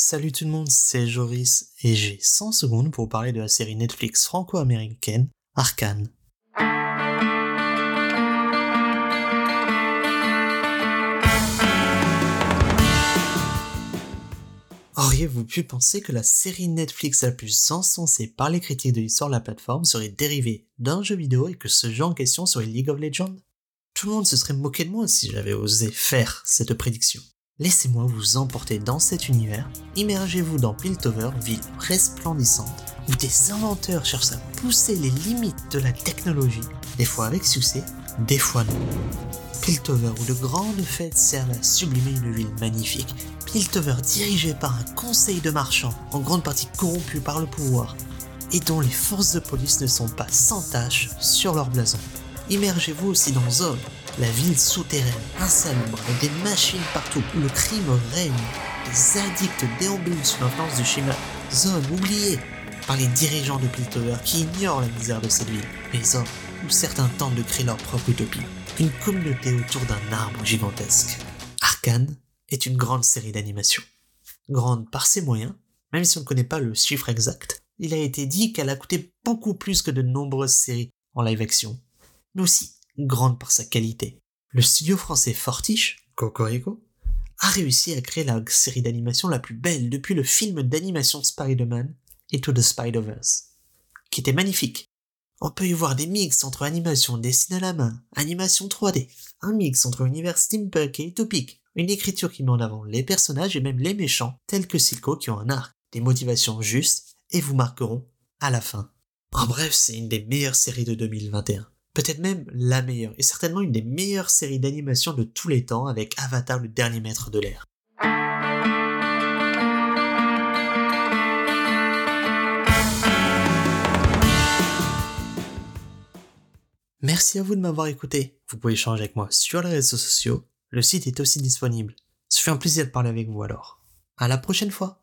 Salut tout le monde, c'est Joris et j'ai 100 secondes pour parler de la série Netflix franco-américaine Arcane. Auriez-vous pu penser que la série Netflix la plus encensée par les critiques de l'histoire de la plateforme serait dérivée d'un jeu vidéo et que ce jeu en question serait League of Legends? Tout le monde se serait moqué de moi si j'avais osé faire cette prédiction. Laissez-moi vous emporter dans cet univers, immergez-vous dans Piltover, ville resplendissante, où des inventeurs cherchent à pousser les limites de la technologie, des fois avec succès, des fois non. Piltover où de grandes fêtes servent à sublimer une ville magnifique, Piltover dirigé par un conseil de marchands, en grande partie corrompu par le pouvoir, et dont les forces de police ne sont pas sans tâche sur leur blason. Immergez-vous aussi dans Zone, la ville souterraine, insalubre, avec des machines partout où le crime règne. Des addicts déambulent sous l'influence du schéma. Zone oubliée par les dirigeants de Piltover qui ignorent la misère de cette ville. Les zones où certains tentent de créer leur propre utopie. Une communauté autour d'un arbre gigantesque. Arkane est une grande série d'animation. Grande par ses moyens, même si on ne connaît pas le chiffre exact. Il a été dit qu'elle a coûté beaucoup plus que de nombreuses séries en live action, mais aussi grande par sa qualité. Le studio français Fortiche, Cocorico, a réussi à créer la série d'animation la plus belle depuis le film d'animation Spider-Man et To the Spider-Verse, qui était magnifique. On peut y voir des mix entre animation dessinée à la main, animation 3D, un mix entre univers steampunk et utopique, une écriture qui met en avant les personnages et même les méchants, tels que Silco qui ont un arc, des motivations justes et vous marqueront à la fin. En bref, c'est une des meilleures séries de 2021 peut-être même la meilleure, et certainement une des meilleures séries d'animation de tous les temps avec Avatar le dernier maître de l'air. Merci à vous de m'avoir écouté. Vous pouvez échanger avec moi sur les réseaux sociaux. Le site est aussi disponible. Ce fut un plaisir de parler avec vous alors. À la prochaine fois.